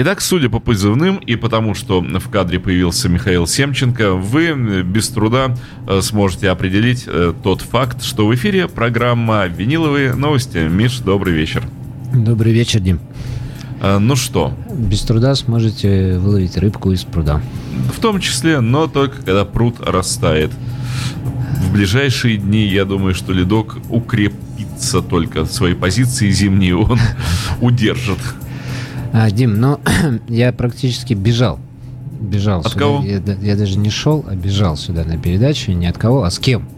Итак, судя по позывным и потому, что в кадре появился Михаил Семченко, вы без труда э, сможете определить э, тот факт, что в эфире программа «Виниловые новости». Миш, добрый вечер. Добрый вечер, Дим. Э, ну что? Без труда сможете выловить рыбку из пруда. В том числе, но только когда пруд растает. В ближайшие дни, я думаю, что ледок укрепится только. Свои позиции зимние он удержит. А, Дим, ну, я практически бежал. Бежал от сюда. кого? Я, я даже не шел, а бежал сюда на передачу. Не от кого, а с кем?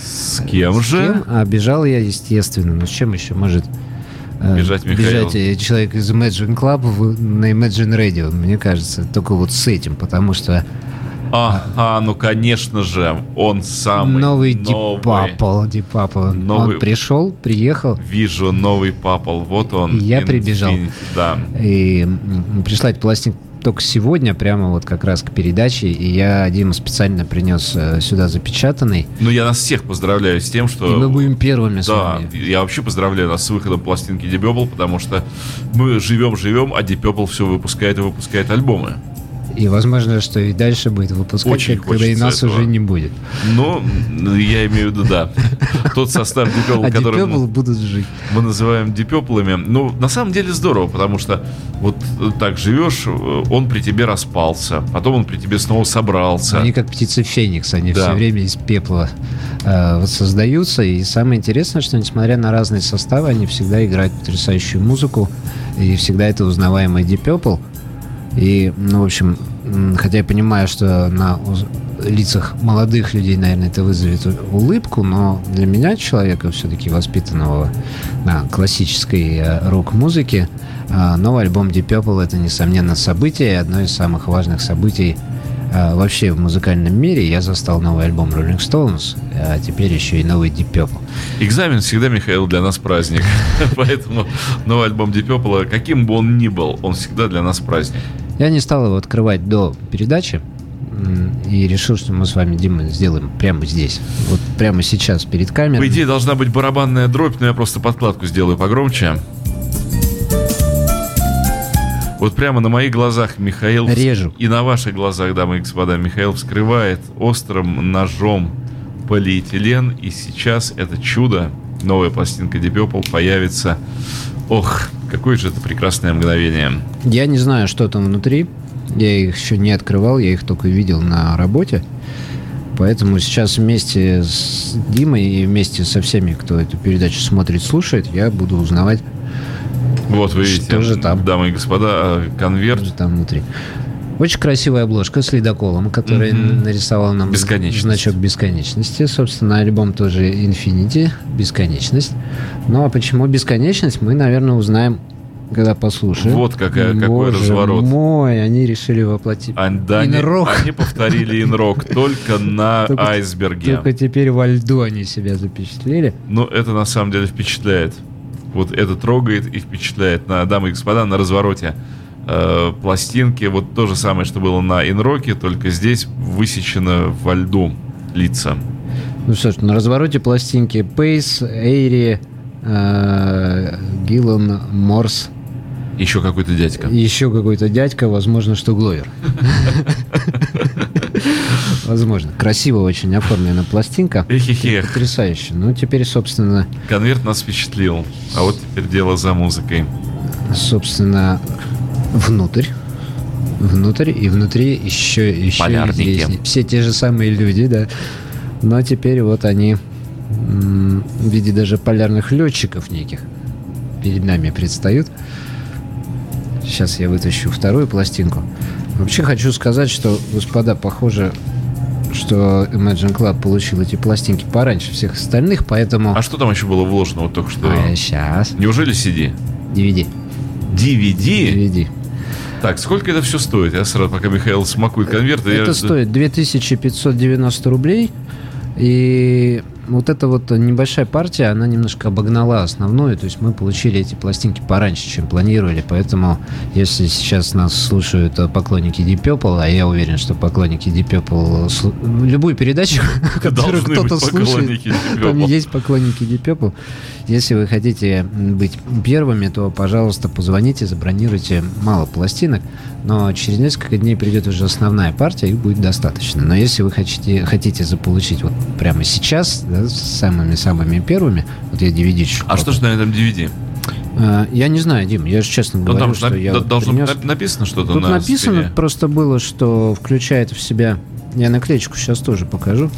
С кем с же? Кем? А бежал я, естественно. Ну, с чем еще может э, Бежать Михаил. бежать э, человек из Imagine Club на Imagine Radio, мне кажется, только вот с этим, потому что Ага, ну конечно же, он самый новый. Дипапл, Дипапл, Новый- он пришел, приехал, Вижу новый папал, вот он. Я прибежал. Infinity, Да. И пришла эта пластинка только сегодня, прямо вот как раз к передаче, и я Дима специально принес э, сюда запечатанный, Ну, я нас всех поздравляю с тем, что... и мы будем первыми с Да, вами. я вообще поздравляю нас с выходом пластинки Purple, потому что мы живем-живем, а Purple все выпускает и выпускает альбомы. И возможно, что и дальше будет выпускать, Очень когда и нас этого. уже не будет. Но я имею в виду, да, тот состав Deep который мы, будут жить. мы называем Deep Purple'ами, ну, на самом деле здорово, потому что вот так живешь, он при тебе распался, потом он при тебе снова собрался. Они как птицы Феникс, они Да. все время из пепла э, вот создаются. И самое интересное, что несмотря на разные составы, они всегда играют потрясающую музыку. И всегда это узнаваемый Deep Purple. И, ну, в общем, хотя я понимаю, что на лицах молодых людей, наверное, это вызовет улыбку, но для меня, человека все-таки воспитанного на классической э, рок-музыке, э, новый альбом Deep Purple это, несомненно, событие, одно из самых важных событий э, вообще в музыкальном мире. Я застал новый альбом Rolling Stones, а теперь еще и новый Deep Purple. Экзамен всегда, Михаил, для нас праздник. Поэтому новый альбом Deep Purple, каким бы он ни был, он всегда для нас праздник. Я не стал его открывать до передачи и решил, что мы с вами, Дима, сделаем прямо здесь. Вот прямо сейчас перед камерой. По идее, должна быть барабанная дробь, но я просто подкладку сделаю погромче. Вот прямо на моих глазах Михаил... Режу. И на ваших глазах, дамы и господа, Михаил вскрывает острым ножом полиэтилен. И сейчас это чудо, новая пластинка Deep Purple появится. Ох, какое же это прекрасное мгновение. Я не знаю, что там внутри. Я их еще не открывал, я их только видел на работе. Поэтому сейчас вместе с Димой и вместе со всеми, кто эту передачу смотрит, слушает, я буду узнавать, Вот вы видите, Что же там? дамы и господа, э, конверт что же там внутри. Очень красивая обложка с ледоколом, который Мгм. нарисовал нам Бесконечность. значок бесконечности. Собственно, альбом тоже Infinity, бесконечность. Ну а почему бесконечность, мы, наверное, узнаем, когда послушаем. Вот какая- какой Боже разворот. мой, они решили воплотить. А, да, они, Инрок. они повторили инрок только на Только- айсберге. Только теперь во льду они себя запечатлели. Но это на самом деле впечатляет. Вот это трогает и впечатляет. На, дамы и господа, на развороте э, пластинки. Вот то же самое, что было на инроке, только здесь высечено во льду лица. Ну что ж, на развороте пластинки Пейс, Эйри, э, Гиллан, Морс, Еще какой-то дядька. еще какой-то дядька, возможно, что Гловер. Возможно. Красиво очень оформлена пластинка. Эх-эх-эх. Потрясающе. Ну, теперь, собственно, Конверт нас впечатлил. А вот теперь дело за музыкой. собственно, внутрь. Внутрь, и внутри еще, еще интереснее. Все те же самые люди, да. Но теперь вот они в виде даже полярных летчиков неких перед нами предстают. Сейчас я вытащу вторую пластинку. Вообще хочу сказать, что, господа, похоже, что Imagine Club получил эти пластинки пораньше всех остальных, поэтому... А что там еще было вложено вот только что? сейчас. Неужели CD? DVD. DVD? DVD. Так, сколько это все стоит? Я сразу, пока Михаил смакует конверт, Это я... стоит 2590 рублей. И вот эта вот небольшая партия, она немножко обогнала основную, то есть мы получили эти пластинки пораньше, чем планировали, поэтому если сейчас нас слушают поклонники Deep Purple, а я уверен, что поклонники Deep Purple любую передачу, которую кто-то слушает, там есть поклонники Deep Purple, если вы хотите быть первыми, то, пожалуйста, позвоните, забронируйте мало пластинок, но через несколько дней придет уже основная партия, и будет достаточно. Но если вы хотите, хотите заполучить вот прямо сейчас, да, с самыми-самыми первыми, вот я DVD А что же на этом DVD? А, я не знаю, Дим, я же честно ну, говорю, что на, я должно принес... написано что-то Тут на написано спине. просто было, что включает в себя... Я наклеечку сейчас тоже покажу.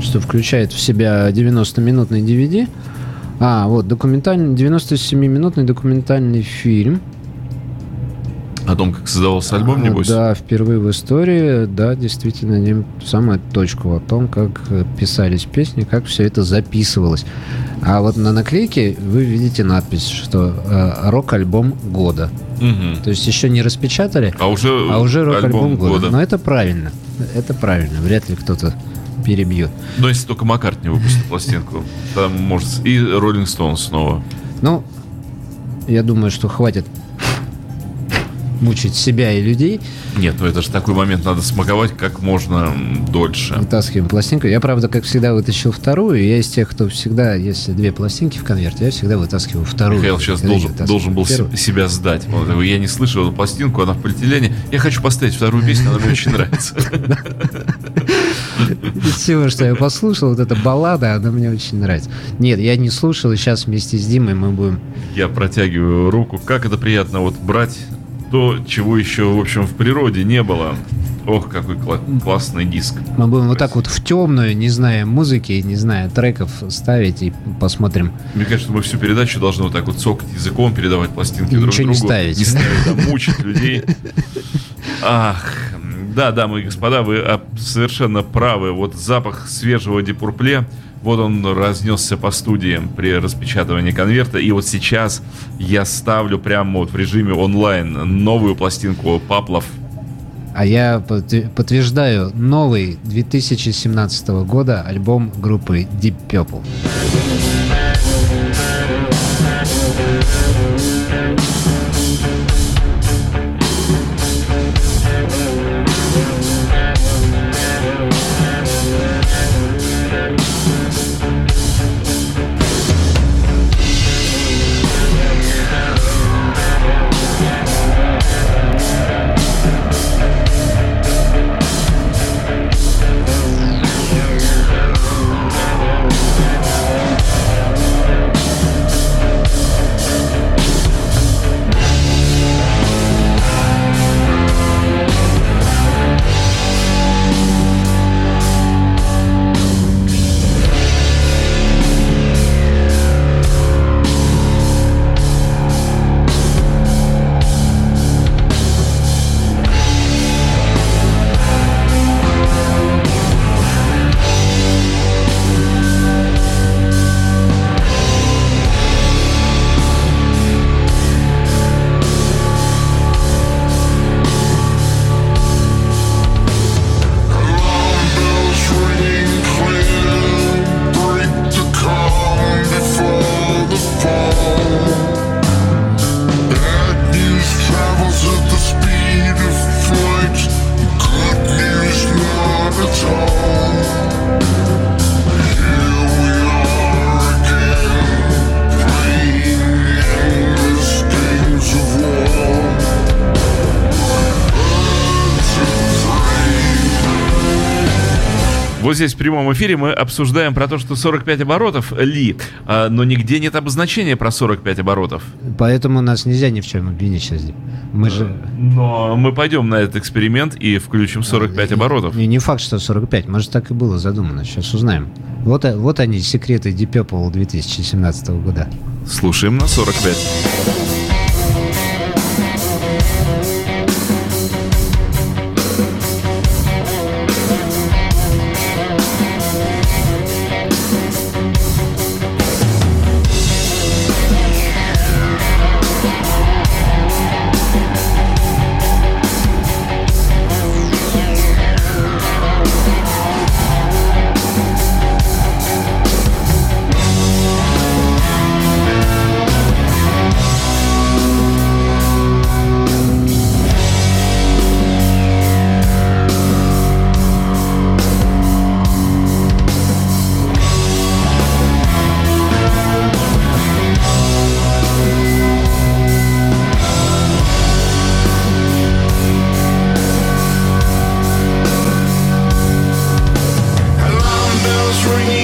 Что включает в себя 90-минутный DVD. А, вот, документальный, 97-минутный документальный фильм – о том, как создавался альбом, а, небось? Да, впервые в истории, да, действительно, самая точку о том, как писались песни, как все это записывалось. А вот на наклейке вы видите надпись, что э, рок-альбом года. Угу. То есть еще не распечатали, а уже, а уже рок-альбом года. года. Но это правильно. Это правильно. Вряд ли кто-то перебьет. Но если только Маккарт не выпустит пластинку, там может и Роллинг Стоун снова. Ну, я думаю, что хватит мучить себя и людей. Нет, ну это же такой момент надо смаковать как можно дольше. Вытаскиваем пластинку. Я, правда, как всегда, вытащил вторую. Я из тех, кто всегда, если две пластинки в конверте, я всегда вытаскиваю вторую. Михаил сейчас должен, должен был первую. себя сдать. Я не слышал эту пластинку, она в полиэтилене. Я хочу поставить вторую песню, она мне очень нравится. Из всего, что я послушал, вот эта баллада, она мне очень нравится. Нет, я не слушал, и сейчас вместе с Димой мы будем... Я протягиваю руку. Как это приятно вот брать то, чего еще, в общем, в природе не было. Ох, какой кла- классный диск. Мы будем вот так вот в темную, не зная музыки, не зная треков, ставить и посмотрим. Мне кажется, мы всю передачу должны вот так вот цокать языком, передавать пластинки друг Ничего другу. не ставить. Не ставить, а мучить людей. Ах, да, дамы и господа, вы совершенно правы. Вот запах свежего депурпле вот он разнесся по студии при распечатывании конверта. И вот сейчас я ставлю прямо вот в режиме онлайн новую пластинку Паплов. А я подтверждаю новый 2017 года альбом группы Deep Purple. Вот здесь в прямом эфире мы обсуждаем про то, что 45 оборотов ли, а, но нигде нет обозначения про 45 оборотов. Поэтому нас нельзя ни в чем обвинить сейчас. Мы же... Но мы пойдем на этот эксперимент и включим 45 и, оборотов. И не факт, что 45. Может, так и было задумано. Сейчас узнаем. Вот, вот они, секреты Deep Purple 2017 года. Слушаем на 45. dream.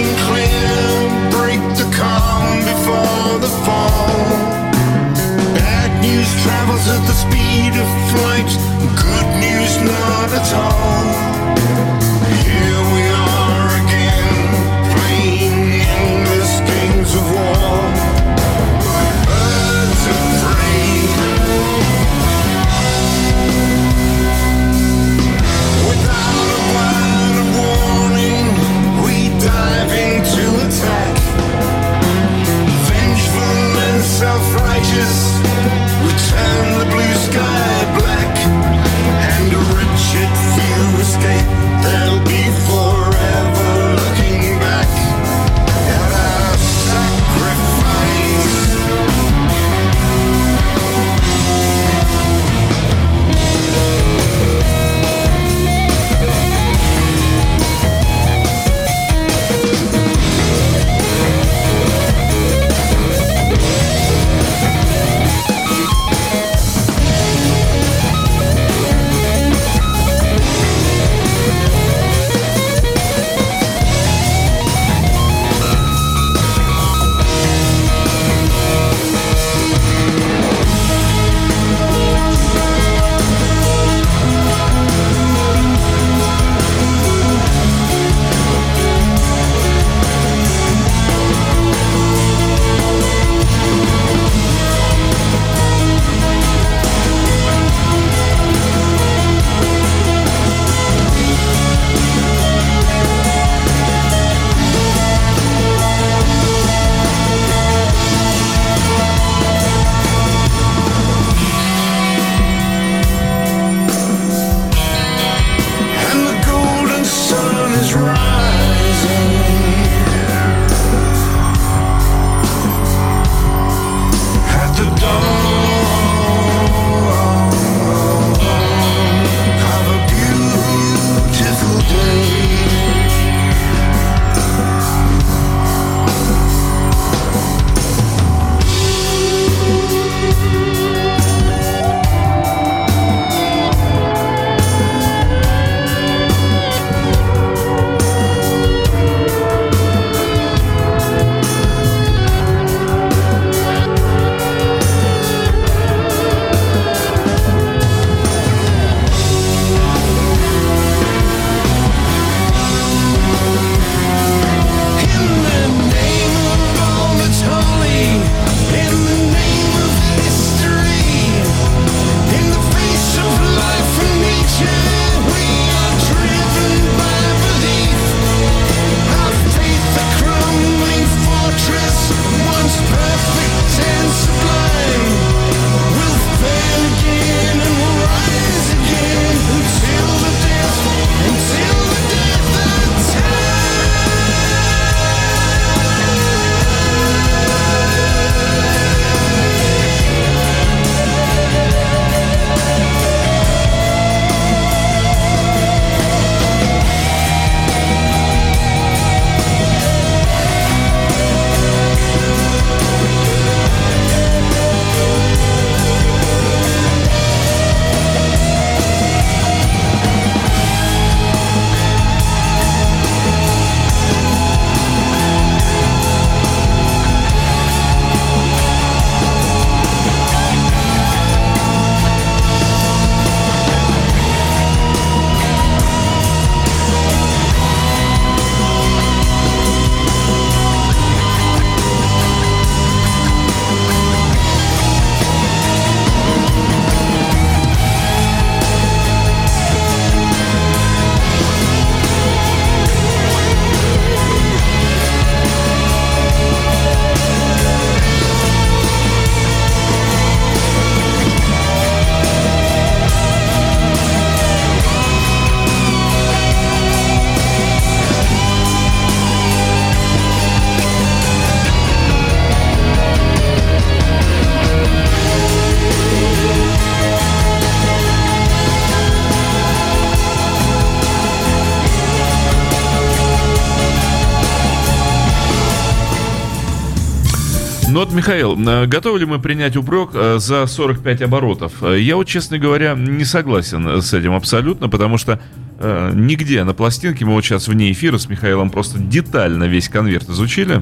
Ну вот, Михаил, э, готовы ли мы принять упрек э, за 45 оборотов? Э, я вот, честно говоря, не согласен с этим абсолютно, потому что э, нигде на пластинке, мы вот сейчас вне эфира с Михаилом просто детально весь конверт изучили.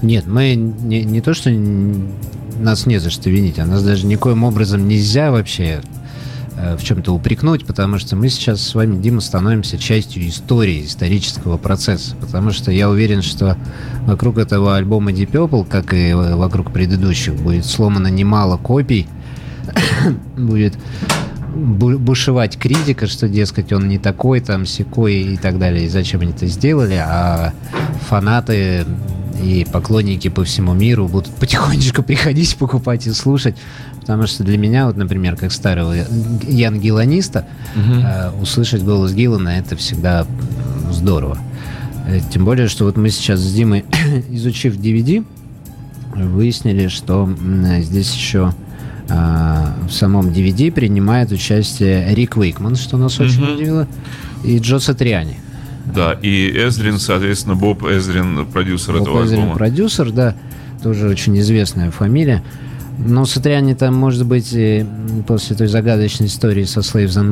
Нет, мы не, не то, что нас не за что винить, а нас даже никоим образом нельзя вообще в чем-то упрекнуть, потому что мы сейчас с вами, Дима, становимся частью истории, исторического процесса. Потому что я уверен, что вокруг этого альбома Deep Purple, как и вокруг предыдущих, будет сломано немало копий, будет бушевать критика, что, дескать, он не такой, там, секой и так далее, и зачем они это сделали, а фанаты и поклонники по всему миру будут потихонечку приходить, покупать и слушать. Потому что для меня, вот, например, как старого янгиланиста, угу. э, услышать голос Гиллана это всегда здорово. Э, тем более, что вот мы сейчас с Димой, изучив DVD, выяснили, что здесь еще э, в самом DVD принимает участие Рик Уикман, что нас угу. очень удивило, и Джо Сатриани. Да, и Эзрин, соответственно, Боб Эзрин, продюсер Боб этого Эзрин, альбома. продюсер, да, тоже очень известная фамилия. Но Сатриани там, может быть, после той загадочной истории со Slaves and